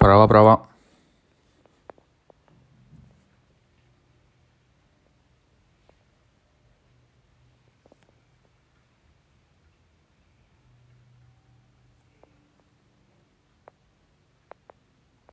Права, права.